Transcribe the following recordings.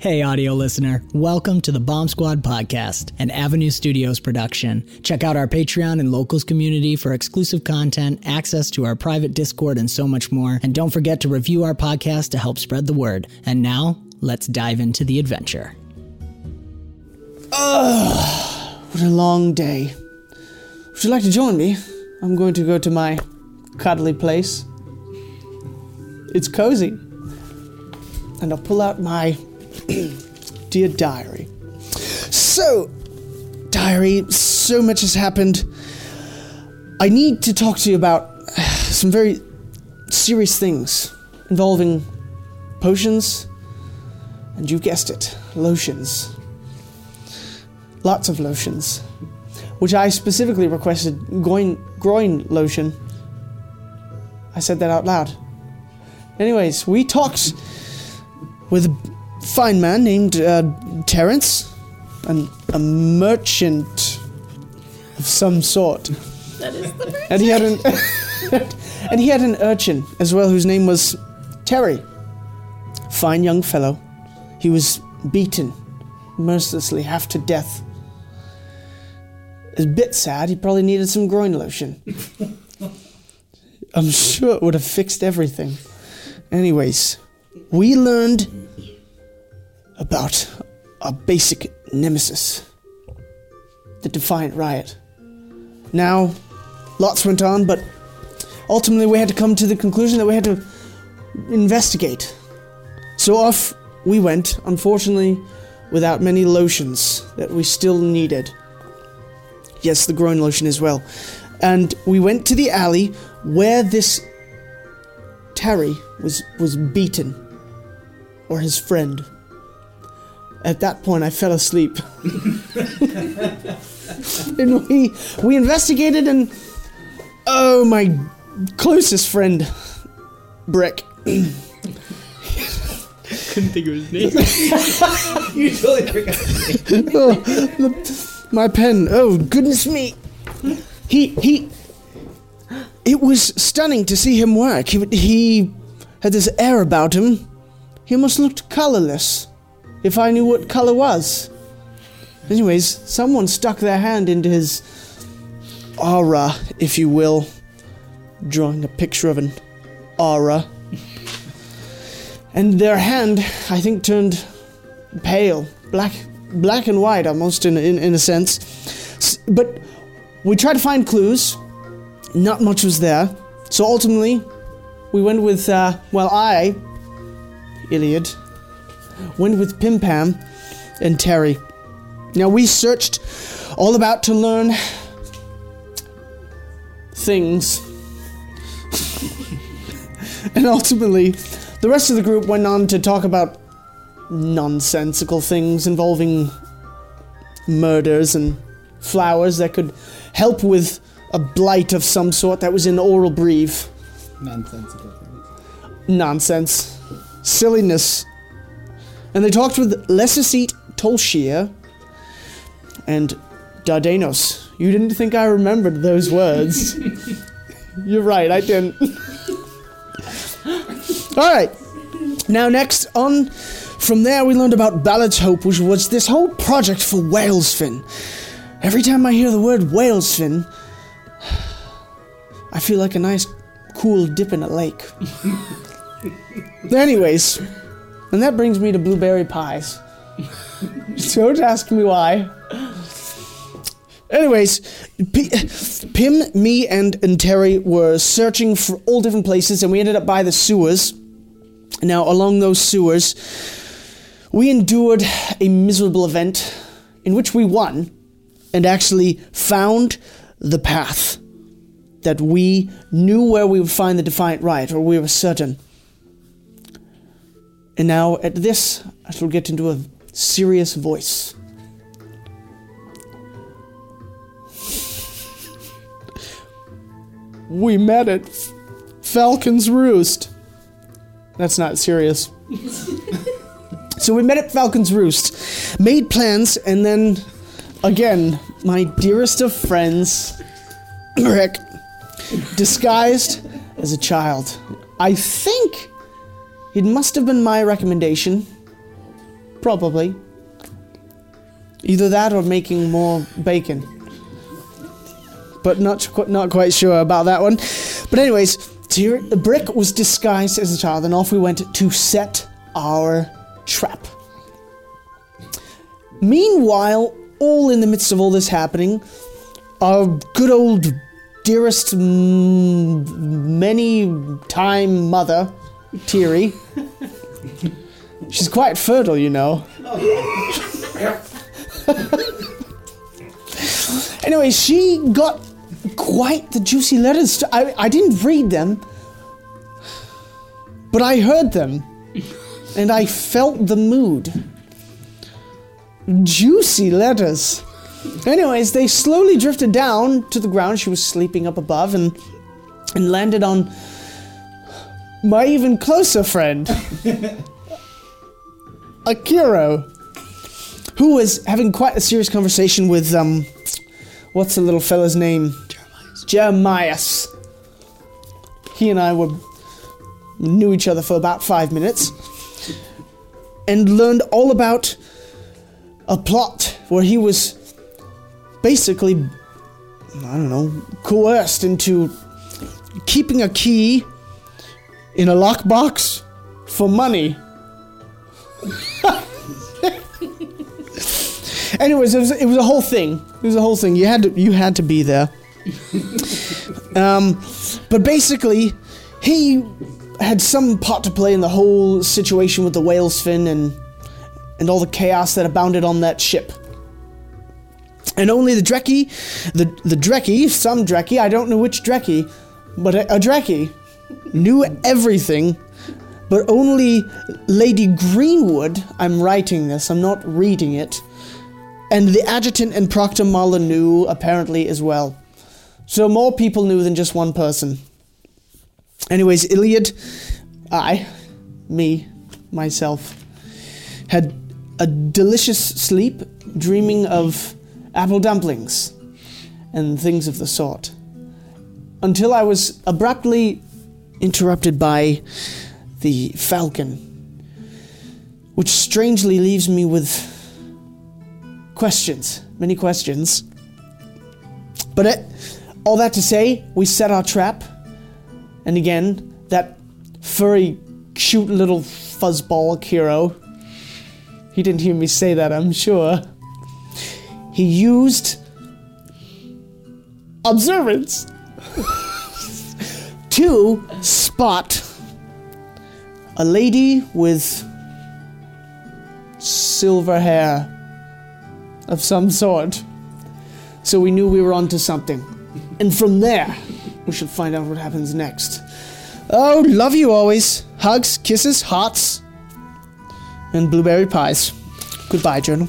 Hey, audio listener. Welcome to the Bomb Squad podcast, an Avenue Studios production. Check out our Patreon and locals community for exclusive content, access to our private Discord, and so much more. And don't forget to review our podcast to help spread the word. And now, let's dive into the adventure. Ugh, what a long day. Would you like to join me? I'm going to go to my cuddly place. It's cozy. And I'll pull out my Dear Diary. So, Diary, so much has happened. I need to talk to you about some very serious things involving potions, and you guessed it, lotions. Lots of lotions. Which I specifically requested groin, groin lotion. I said that out loud. Anyways, we talked with fine man named uh, Terence, an, a merchant of some sort. That is the And he had an and he had an urchin as well, whose name was Terry. Fine young fellow. He was beaten mercilessly, half to death. It's a bit sad. He probably needed some groin lotion. I'm sure it would have fixed everything. Anyways, we learned about our basic nemesis, the Defiant Riot. Now, lots went on, but ultimately we had to come to the conclusion that we had to investigate. So off we went, unfortunately, without many lotions that we still needed. Yes, the groin lotion as well. And we went to the alley where this Terry was was beaten, or his friend. At that point, I fell asleep. and we we investigated, and oh, my closest friend, Brick. Couldn't think of his name. you totally forgot. oh, the- my pen. Oh goodness me. He he. It was stunning to see him work. He he had this air about him. He almost looked colorless. If I knew what color was. Anyways, someone stuck their hand into his aura, if you will, drawing a picture of an aura. And their hand, I think, turned pale, black, black and white, almost in in, in a sense. But we tried to find clues. Not much was there. So ultimately, we went with uh, well, I, Iliad, went with Pim Pam and Terry. Now we searched all about to learn things. and ultimately, the rest of the group went on to talk about nonsensical things involving murders and flowers that could help with a blight of some sort that was in Oral Breve. Nonsensical things. Nonsense. Silliness. And they talked with Lesseseat Tolshir and Dardanos. You didn't think I remembered those words. You're right, I didn't. All right. Now, next on from there, we learned about Ballard's Hope, which was this whole project for Whalesfin. Every time I hear the word Whalesfin, I feel like a nice, cool dip in a lake. Anyways, and that brings me to blueberry pies. Don't ask me why. Anyways, P- Pim, me, and, and Terry were searching for all different places, and we ended up by the sewers. Now, along those sewers, we endured a miserable event in which we won and actually found the path that we knew where we would find the Defiant Riot, or we were certain. And now, at this, I shall get into a serious voice. We met at Falcon's Roost. That's not serious. so we met at Falcon's Roost, made plans, and then, again, my dearest of friends, Rick, disguised as a child. I think it must have been my recommendation. Probably. Either that or making more bacon. But not not quite sure about that one. But anyways, Tyr- Brick was disguised as a child, and off we went to set our trap. Meanwhile, all in the midst of all this happening, our good old dearest, many time mother, Tiri. She's quite fertile, you know. anyway, she got quite the juicy letters. I, I didn't read them, but I heard them, and I felt the mood. Juicy letters. Anyways, they slowly drifted down to the ground. She was sleeping up above and and landed on my even closer friend, Akiro, who was having quite a serious conversation with um, what's the little fella's name? Jeremias. He and I were knew each other for about five minutes, and learned all about a plot where he was basically, I don't know, coerced into keeping a key in a lockbox for money. Anyways, it was, it was a whole thing. It was a whole thing. You had to you had to be there. um, but basically, he had some part to play in the whole situation with the whale's fin and and all the chaos that abounded on that ship. And only the Dreki, the the Dreki, some Dreki, I don't know which Dreki, but a, a Dreki, knew everything. But only Lady Greenwood, I'm writing this, I'm not reading it, and the adjutant and Proctor Muller knew apparently as well. So more people knew than just one person. Anyways, Iliad, I, me, myself, had a delicious sleep, dreaming of apple dumplings and things of the sort. Until I was abruptly interrupted by the falcon, which strangely leaves me with questions, many questions. But it, all that to say, we set our trap, and again, that furry, cute little fuzzball hero. He didn't hear me say that, I'm sure. He used observance to spot a lady with silver hair of some sort. So we knew we were onto something. And from there, we should find out what happens next. Oh, love you always. Hugs, kisses, hearts, and blueberry pies. Goodbye, Journal.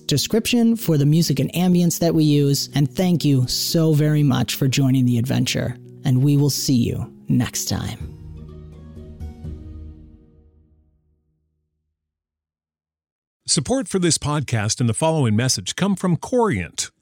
description for the music and ambience that we use. And thank you so very much for joining the adventure. And we will see you next time. Support for this podcast and the following message come from Corient.